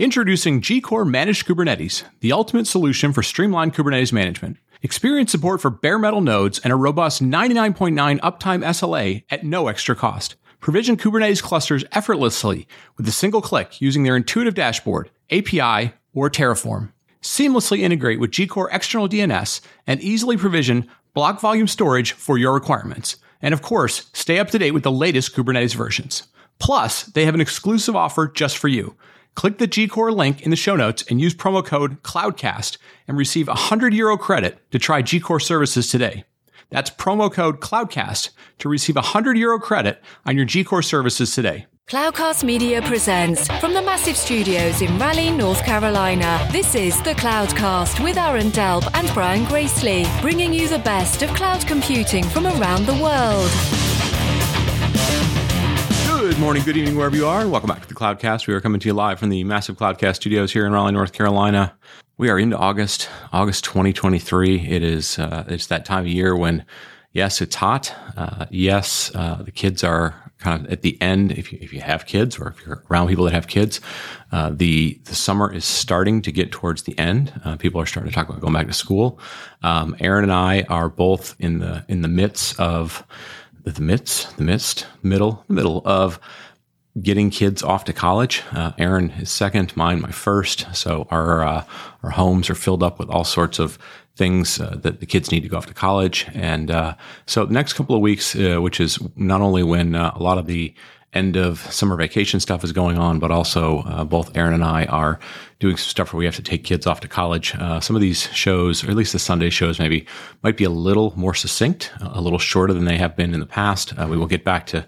Introducing Gcore Managed Kubernetes, the ultimate solution for streamlined Kubernetes management. Experience support for bare metal nodes and a robust 99.9 uptime SLA at no extra cost. Provision Kubernetes clusters effortlessly with a single click using their intuitive dashboard, API, or Terraform. Seamlessly integrate with Gcore external DNS and easily provision block volume storage for your requirements. And of course, stay up to date with the latest Kubernetes versions. Plus, they have an exclusive offer just for you. Click the Gcore link in the show notes and use promo code CLOUDCAST and receive 100 euro credit to try Gcore services today. That's promo code CLOUDCAST to receive 100 euro credit on your Gcore services today. Cloudcast Media presents from the massive studios in Raleigh, North Carolina. This is the Cloudcast with Aaron Delp and Brian Gracely, bringing you the best of cloud computing from around the world. Morning, good evening, wherever you are, welcome back to the Cloudcast. We are coming to you live from the massive Cloudcast studios here in Raleigh, North Carolina. We are into August, August 2023. It is uh, it's that time of year when, yes, it's hot. Uh, yes, uh, the kids are kind of at the end. If you if you have kids or if you're around people that have kids, uh, the the summer is starting to get towards the end. Uh, people are starting to talk about going back to school. Um, Aaron and I are both in the in the midst of the midst, the midst, middle, the middle of getting kids off to college. Uh, Aaron is second, mine my first. So our uh, our homes are filled up with all sorts of things uh, that the kids need to go off to college. And uh, so the next couple of weeks, uh, which is not only when uh, a lot of the end of summer vacation stuff is going on, but also both Aaron and I are doing some stuff where we have to take kids off to college. Uh, some of these shows, or at least the Sunday shows, maybe might be a little more succinct, a little shorter than they have been in the past. Uh, we will get back to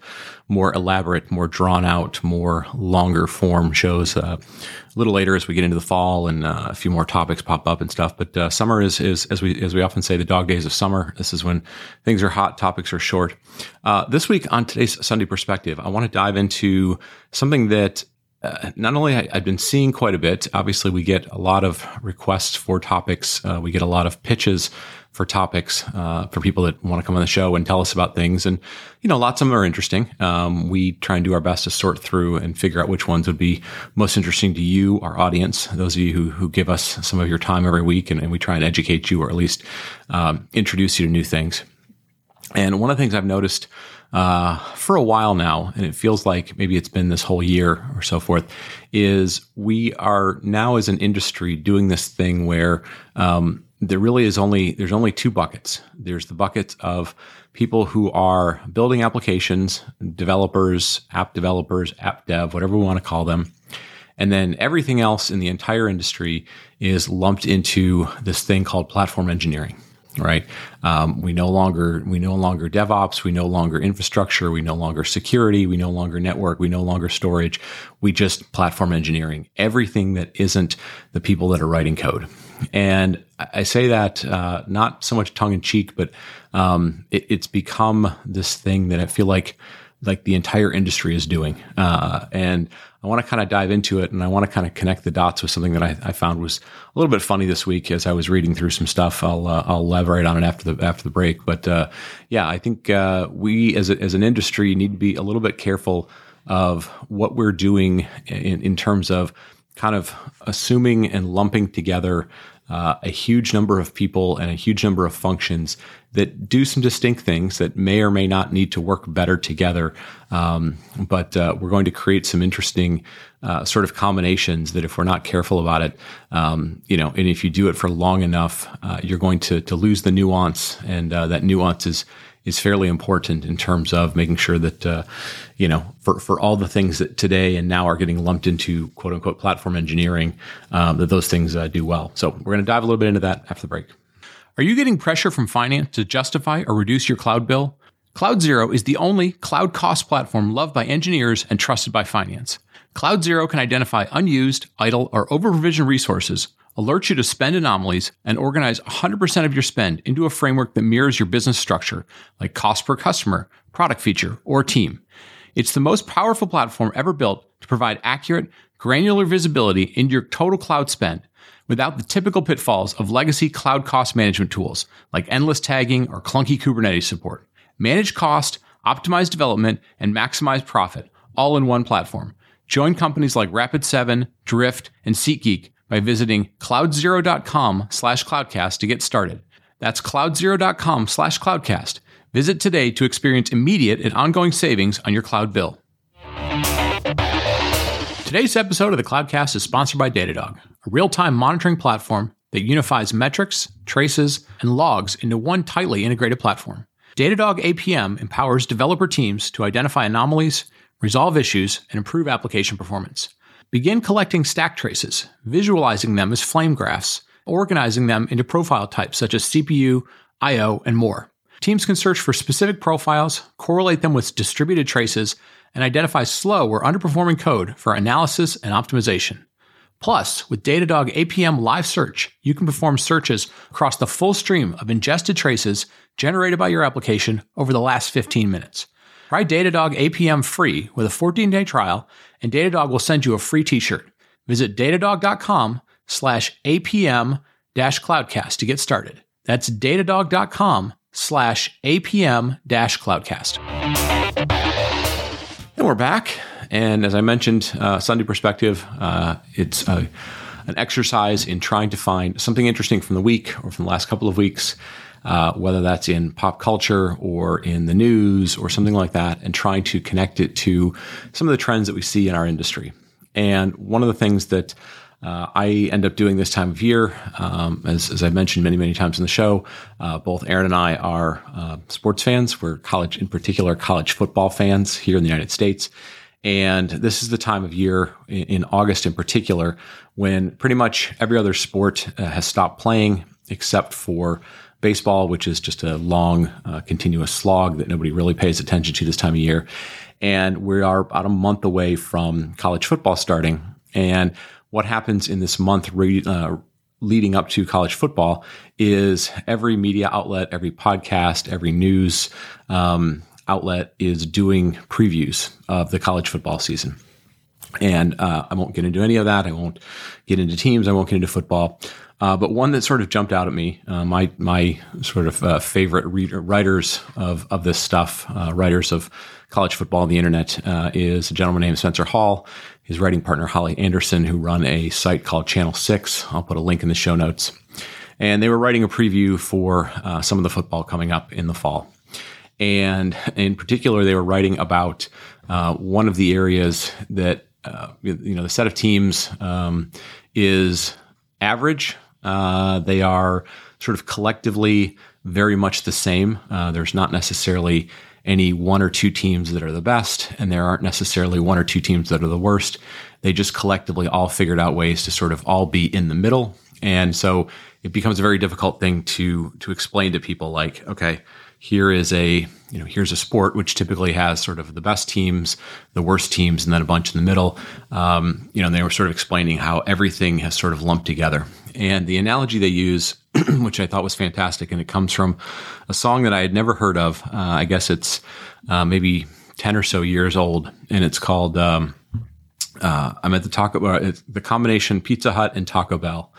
more elaborate, more drawn out, more longer form shows uh, a little later as we get into the fall and uh, a few more topics pop up and stuff. But uh, summer is, is, as we as we often say, the dog days of summer. This is when things are hot, topics are short. Uh, this week on today's Sunday perspective, I want to dive into something that uh, not only I, have been seeing quite a bit. Obviously, we get a lot of requests for topics. Uh, we get a lot of pitches for topics uh, for people that want to come on the show and tell us about things. And you know, lots of them are interesting. Um, we try and do our best to sort through and figure out which ones would be most interesting to you, our audience, those of you who who give us some of your time every week, and, and we try and educate you or at least um, introduce you to new things. And one of the things I've noticed uh, for a while now, and it feels like maybe it's been this whole year or so forth, is we are now as an industry doing this thing where um, there really is only there's only two buckets. There's the bucket of people who are building applications, developers, app developers, app dev, whatever we want to call them. And then everything else in the entire industry is lumped into this thing called platform engineering right? Um, we no longer we no longer DevOps, we no longer infrastructure, we no longer security, we no longer network, we no longer storage. We just platform engineering everything that isn't the people that are writing code. And I say that uh, not so much tongue in cheek, but um, it, it's become this thing that I feel like like the entire industry is doing. Uh, and I want to kind of dive into it and I want to kind of connect the dots with something that I, I, found was a little bit funny this week as I was reading through some stuff. I'll, uh, I'll elaborate on it after the, after the break. But, uh, yeah, I think, uh, we as, a, as an industry need to be a little bit careful of what we're doing in, in terms of kind of assuming and lumping together uh, a huge number of people and a huge number of functions that do some distinct things that may or may not need to work better together. Um, but uh, we're going to create some interesting uh, sort of combinations that, if we're not careful about it, um, you know, and if you do it for long enough, uh, you're going to to lose the nuance, and uh, that nuance is is fairly important in terms of making sure that uh, you know for for all the things that today and now are getting lumped into quote unquote platform engineering um, that those things uh, do well. So we're going to dive a little bit into that after the break. Are you getting pressure from finance to justify or reduce your cloud bill? CloudZero is the only cloud cost platform loved by engineers and trusted by finance. CloudZero can identify unused, idle, or over provisioned resources alerts you to spend anomalies, and organize 100% of your spend into a framework that mirrors your business structure, like cost per customer, product feature, or team. It's the most powerful platform ever built to provide accurate, granular visibility into your total cloud spend without the typical pitfalls of legacy cloud cost management tools like endless tagging or clunky Kubernetes support. Manage cost, optimize development, and maximize profit all in one platform. Join companies like Rapid7, Drift, and SeatGeek by visiting cloudzero.com slash cloudcast to get started. That's cloudzero.com slash cloudcast. Visit today to experience immediate and ongoing savings on your cloud bill. Today's episode of the Cloudcast is sponsored by Datadog, a real-time monitoring platform that unifies metrics, traces, and logs into one tightly integrated platform. Datadog APM empowers developer teams to identify anomalies, resolve issues, and improve application performance. Begin collecting stack traces, visualizing them as flame graphs, organizing them into profile types such as CPU, I/O, and more. Teams can search for specific profiles, correlate them with distributed traces, and identify slow or underperforming code for analysis and optimization. Plus, with Datadog APM Live Search, you can perform searches across the full stream of ingested traces generated by your application over the last 15 minutes. Try Datadog APM free with a 14-day trial, and Datadog will send you a free t-shirt. Visit datadog.com slash APM dash cloudcast to get started. That's datadog.com slash APM dash cloudcast. And we're back. And as I mentioned, uh, Sunday perspective, uh, it's a, an exercise in trying to find something interesting from the week or from the last couple of weeks, uh, whether that's in pop culture or in the news or something like that, and trying to connect it to some of the trends that we see in our industry. And one of the things that uh, I end up doing this time of year, um, as, as I've mentioned many, many times in the show. Uh, both Aaron and I are uh, sports fans. We're college, in particular, college football fans here in the United States. And this is the time of year in, in August, in particular, when pretty much every other sport uh, has stopped playing except for baseball, which is just a long, uh, continuous slog that nobody really pays attention to this time of year. And we are about a month away from college football starting. And what happens in this month re, uh, leading up to college football is every media outlet, every podcast, every news um, outlet is doing previews of the college football season. And uh, I won't get into any of that. I won't get into teams. I won't get into football. Uh, but one that sort of jumped out at me, uh, my my sort of uh, favorite reader, writers of of this stuff, uh, writers of college football on the internet, uh, is a gentleman named Spencer Hall his writing partner Holly Anderson, who run a site called Channel Six. I'll put a link in the show notes. And they were writing a preview for uh, some of the football coming up in the fall. And in particular, they were writing about one of the areas that you know the set of teams um, is average. Uh, they are sort of collectively very much the same. Uh, there's not necessarily any one or two teams that are the best, and there aren't necessarily one or two teams that are the worst. They just collectively all figured out ways to sort of all be in the middle. And so it becomes a very difficult thing to to explain to people like, okay, here is a you know here's a sport which typically has sort of the best teams, the worst teams, and then a bunch in the middle. Um, you know, they were sort of explaining how everything has sort of lumped together. And the analogy they use which I thought was fantastic. And it comes from a song that I had never heard of. Uh, I guess it's uh, maybe 10 or so years old. And it's called, um, uh, I'm at the Taco, uh, the combination Pizza Hut and Taco Bell.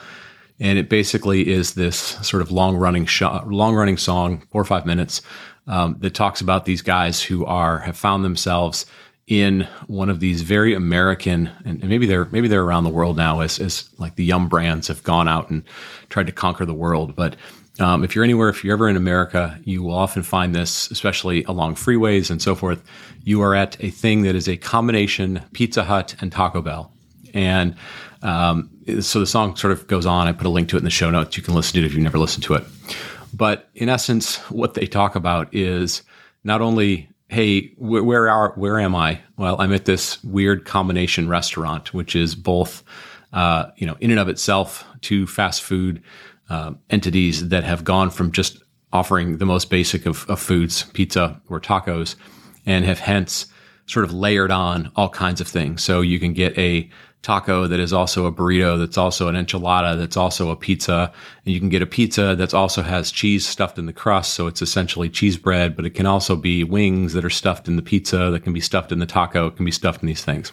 And it basically is this sort of long running, sh- long running song, four or five minutes, um, that talks about these guys who are, have found themselves in one of these very American, and, maybe they're maybe they're around the world now as, as like the Yum brands have gone out and tried to conquer the world. But um, if you're anywhere, if you're ever in America, you will often find this, especially along freeways and so forth. You are at a thing that is a combination Pizza Hut and Taco Bell, and um, so the song sort of goes on. I put a link to it in the show notes. You can listen to it if you've never listened to it. But in essence, what they talk about is not only hey, where, where are where am I? Well, I'm at this weird combination restaurant, which is both, uh, you know, in and of itself, two fast food uh, entities that have gone from just offering the most basic of, of foods, pizza or tacos, and have hence sort of layered on all kinds of things. So you can get a taco that is also a burrito, that's also an enchilada, that's also a pizza. And you can get a pizza that also has cheese stuffed in the crust. So it's essentially cheese bread, but it can also be wings that are stuffed in the pizza, that can be stuffed in the taco, it can be stuffed in these things.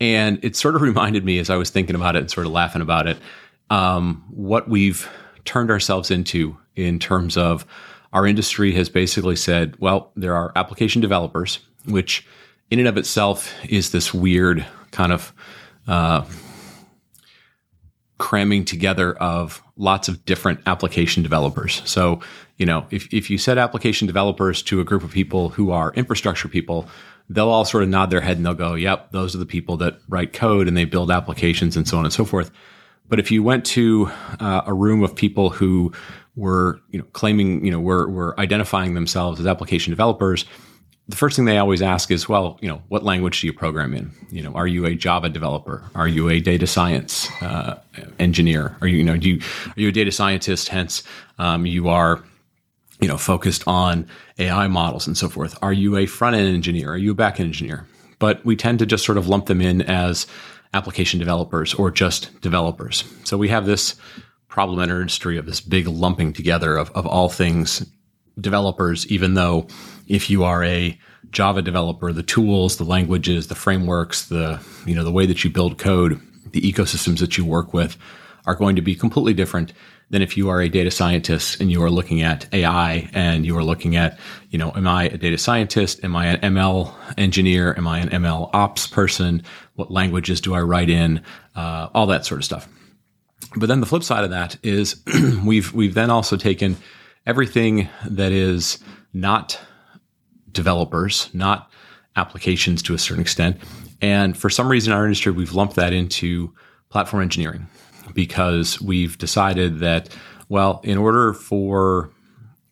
And it sort of reminded me as I was thinking about it and sort of laughing about it, um, what we've turned ourselves into in terms of our industry has basically said, well, there are application developers, which in and of itself is this weird kind of uh, cramming together of lots of different application developers. So, you know, if, if you set application developers to a group of people who are infrastructure people, they'll all sort of nod their head and they'll go, yep, those are the people that write code and they build applications and so on and so forth. But if you went to uh, a room of people who were, you know, claiming, you know, were, were identifying themselves as application developers, the first thing they always ask is, well, you know, what language do you program in? You know, are you a Java developer? Are you a data science uh, engineer? Are you, you know, do you, are you a data scientist? Hence, um, you are, you know, focused on AI models and so forth. Are you a front end engineer? Are you a back end engineer? But we tend to just sort of lump them in as application developers or just developers. So we have this problem in our industry of this big lumping together of, of all things developers, even though if you are a Java developer, the tools, the languages, the frameworks, the you know the way that you build code, the ecosystems that you work with are going to be completely different than if you are a data scientist and you are looking at AI and you are looking at, you know, am I a data scientist? Am I an ML engineer? Am I an ML ops person? What languages do I write in? Uh, all that sort of stuff. But then the flip side of that is we've we've then also taken everything that is not developers, not applications to a certain extent. And for some reason in our industry, we've lumped that into platform engineering because we've decided that, well, in order for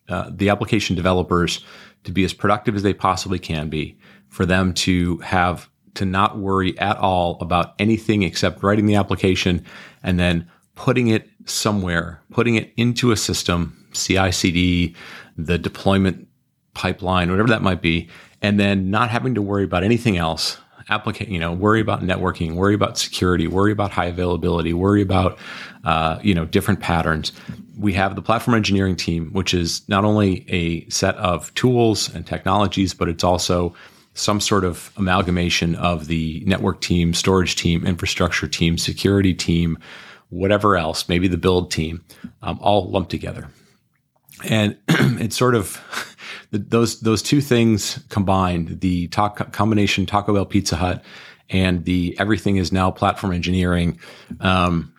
uh, the application developers to be as productive as they possibly can be, for them to have to not worry at all about anything except writing the application and then putting it somewhere, putting it into a system, CI CD, the deployment pipeline, whatever that might be, and then not having to worry about anything else. Applicate, you know, worry about networking, worry about security, worry about high availability, worry about, uh, you know, different patterns. We have the platform engineering team, which is not only a set of tools and technologies, but it's also some sort of amalgamation of the network team, storage team, infrastructure team, security team, whatever else, maybe the build team, um, all lumped together. And it's sort of those those two things combined, the talk, combination Taco Bell Pizza Hut and the everything is now platform engineering, um,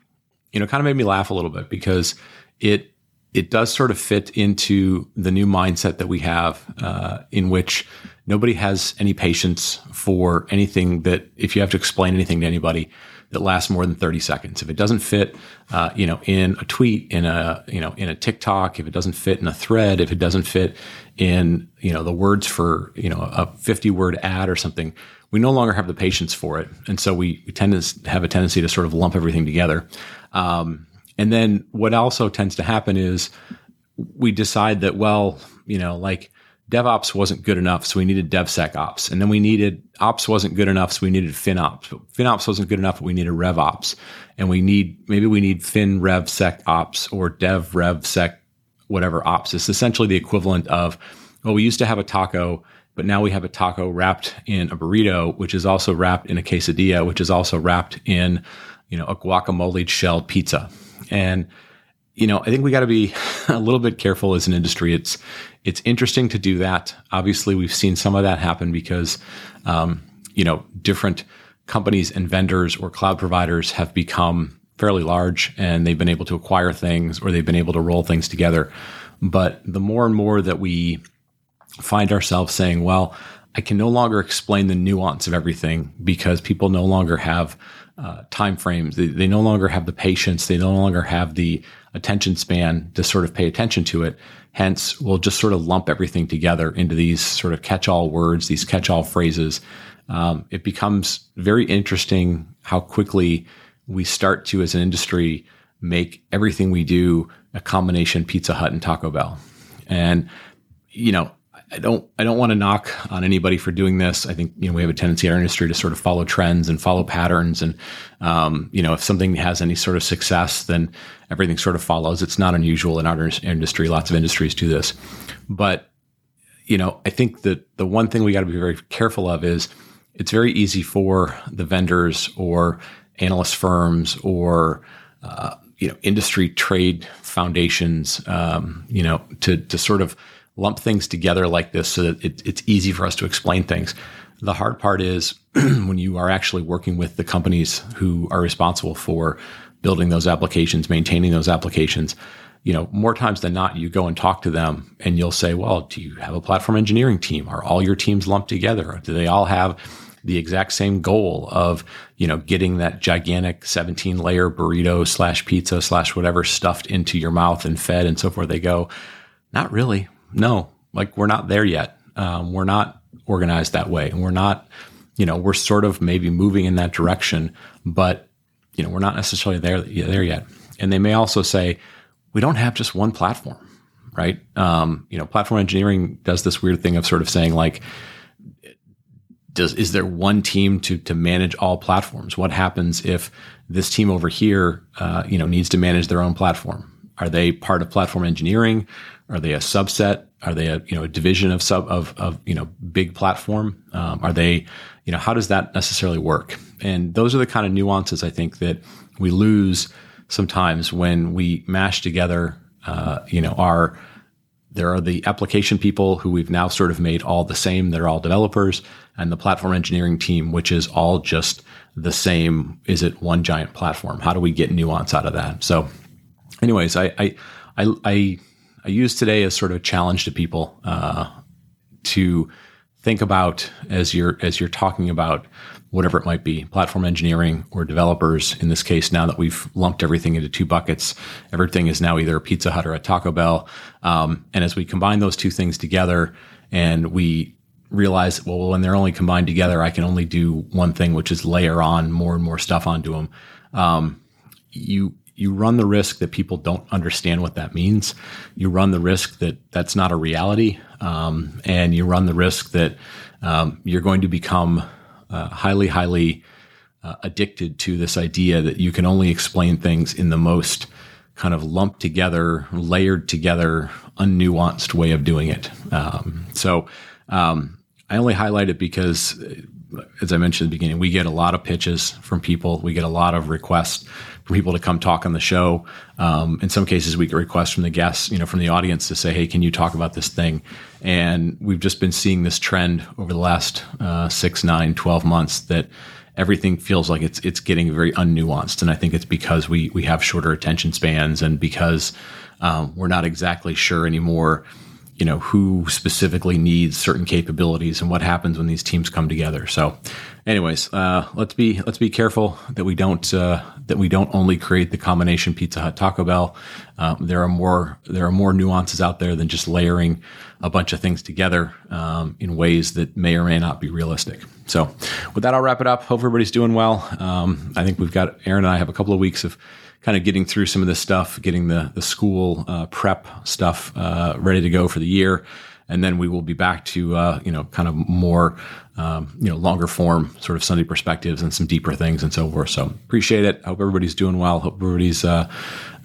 you know, kind of made me laugh a little bit because it it does sort of fit into the new mindset that we have, uh, in which nobody has any patience for anything that if you have to explain anything to anybody, that lasts more than 30 seconds. If it doesn't fit, uh, you know, in a tweet, in a, you know, in a TikTok, if it doesn't fit in a thread, if it doesn't fit in, you know, the words for, you know, a 50 word ad or something, we no longer have the patience for it. And so we, we tend to have a tendency to sort of lump everything together. Um, and then what also tends to happen is we decide that, well, you know, like, DevOps wasn't good enough, so we needed DevSecOps. And then we needed Ops wasn't good enough, so we needed FinOps. FinOps wasn't good enough, but we needed RevOps. And we need maybe we need Fin Rev Ops or Dev Rev whatever ops. It's essentially the equivalent of well, we used to have a taco, but now we have a taco wrapped in a burrito, which is also wrapped in a quesadilla, which is also wrapped in you know a guacamole shelled pizza. And you know, I think we got to be a little bit careful as an industry. It's it's interesting to do that. Obviously, we've seen some of that happen because, um, you know, different companies and vendors or cloud providers have become fairly large and they've been able to acquire things or they've been able to roll things together. But the more and more that we find ourselves saying, well, I can no longer explain the nuance of everything because people no longer have uh, time frames. They, they no longer have the patience. They no longer have the attention span to sort of pay attention to it. Hence, we'll just sort of lump everything together into these sort of catch all words, these catch all phrases. Um, it becomes very interesting how quickly we start to, as an industry, make everything we do a combination Pizza Hut and Taco Bell. And, you know, I don't I don't want to knock on anybody for doing this. I think you know we have a tendency in our industry to sort of follow trends and follow patterns, and um, you know if something has any sort of success, then everything sort of follows. It's not unusual in our industry. Lots of industries do this, but you know I think that the one thing we got to be very careful of is it's very easy for the vendors or analyst firms or uh, you know industry trade foundations, um, you know to to sort of lump things together like this so that it, it's easy for us to explain things. The hard part is when you are actually working with the companies who are responsible for building those applications, maintaining those applications. You know, more times than not, you go and talk to them and you'll say, well, do you have a platform engineering team? Are all your teams lumped together? Do they all have the exact same goal of, you know, getting that gigantic 17 layer burrito slash pizza slash whatever stuffed into your mouth and fed and so forth? They go, not really. No, like we're not there yet. Um, we're not organized that way. And we're not, you know, we're sort of maybe moving in that direction, but you know, we're not necessarily there there yet. And they may also say, we don't have just one platform, right? Um, you know, platform engineering does this weird thing of sort of saying like, does is there one team to to manage all platforms? What happens if this team over here, uh, you know, needs to manage their own platform? Are they part of platform engineering? Are they a subset? Are they a you know a division of sub of of you know big platform? Um, are they you know how does that necessarily work? And those are the kind of nuances I think that we lose sometimes when we mash together. Uh, you know our there are the application people who we've now sort of made all the same. They're all developers, and the platform engineering team, which is all just the same. Is it one giant platform? How do we get nuance out of that? So, anyways, I I I, I I use today as sort of a challenge to people uh, to think about as you're as you're talking about whatever it might be, platform engineering or developers. In this case, now that we've lumped everything into two buckets, everything is now either a Pizza Hut or a Taco Bell. Um, and as we combine those two things together, and we realize, well, when they're only combined together, I can only do one thing, which is layer on more and more stuff onto them. Um, you you run the risk that people don't understand what that means. You run the risk that that's not a reality, um, and you run the risk that um, you're going to become uh, highly, highly uh, addicted to this idea that you can only explain things in the most kind of lumped together, layered together, unnuanced way of doing it. Um, so um, I only highlight it because, as I mentioned at the beginning, we get a lot of pitches from people. We get a lot of requests for people to come talk on the show. Um, in some cases, we get requests from the guests, you know, from the audience to say, "Hey, can you talk about this thing?" And we've just been seeing this trend over the last uh, six, nine, 12 months that everything feels like it's it's getting very unnuanced. And I think it's because we we have shorter attention spans and because um, we're not exactly sure anymore you know who specifically needs certain capabilities and what happens when these teams come together. So anyways uh, let's be let's be careful that we don't uh, that we don't only create the combination pizza hut taco bell. Uh, there are more there are more nuances out there than just layering a bunch of things together um, in ways that may or may not be realistic. So with that i'll wrap it up. Hope everybody's doing well. Um, i think we've got aaron and i have a couple of weeks of kind of getting through some of this stuff, getting the the school uh, prep stuff uh, ready to go for the year, and then we will be back to uh, you know kind of more um, you know longer form sort of Sunday perspectives and some deeper things and so forth. So appreciate it. Hope everybody's doing well. Hope everybody's uh,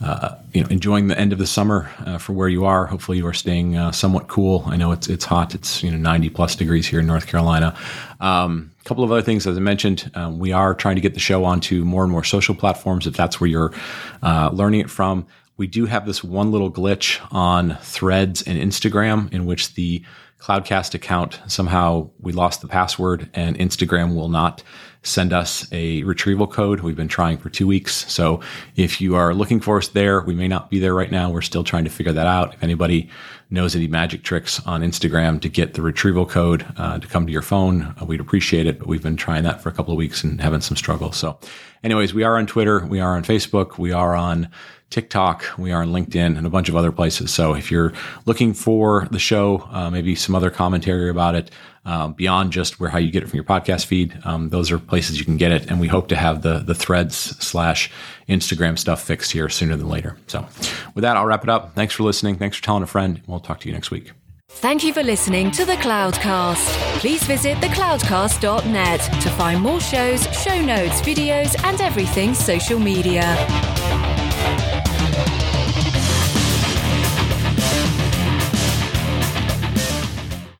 uh, you know enjoying the end of the summer uh, for where you are. Hopefully you are staying somewhat cool. I know it's it's hot. It's you know 90 plus degrees here in North Carolina. Um, couple of other things, as I mentioned, um, we are trying to get the show onto more and more social platforms if that's where you're uh, learning it from. We do have this one little glitch on Threads and Instagram in which the Cloudcast account somehow we lost the password and Instagram will not send us a retrieval code. We've been trying for two weeks. So if you are looking for us there, we may not be there right now. We're still trying to figure that out. If anybody knows any magic tricks on Instagram to get the retrieval code uh, to come to your phone, uh, we'd appreciate it. But we've been trying that for a couple of weeks and having some struggles. So anyways, we are on Twitter. We are on Facebook. We are on TikTok, we are on LinkedIn and a bunch of other places. So if you're looking for the show, uh, maybe some other commentary about it, uh, beyond just where how you get it from your podcast feed, um, those are places you can get it. And we hope to have the the threads slash Instagram stuff fixed here sooner than later. So with that, I'll wrap it up. Thanks for listening. Thanks for telling a friend. We'll talk to you next week. Thank you for listening to the Cloudcast. Please visit thecloudcast.net to find more shows, show notes, videos, and everything social media.